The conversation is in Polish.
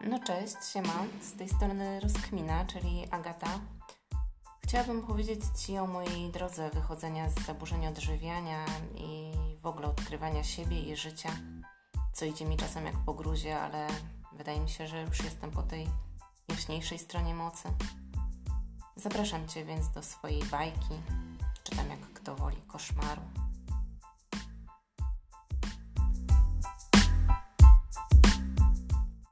No cześć, siema, z tej strony Rozkmina, czyli Agata. Chciałabym powiedzieć Ci o mojej drodze wychodzenia z zaburzeń odżywiania i w ogóle odkrywania siebie i życia, co idzie mi czasem jak po gruzie, ale wydaje mi się, że już jestem po tej jaśniejszej stronie mocy. Zapraszam Cię więc do swojej bajki, czy tam jak kto woli, koszmaru.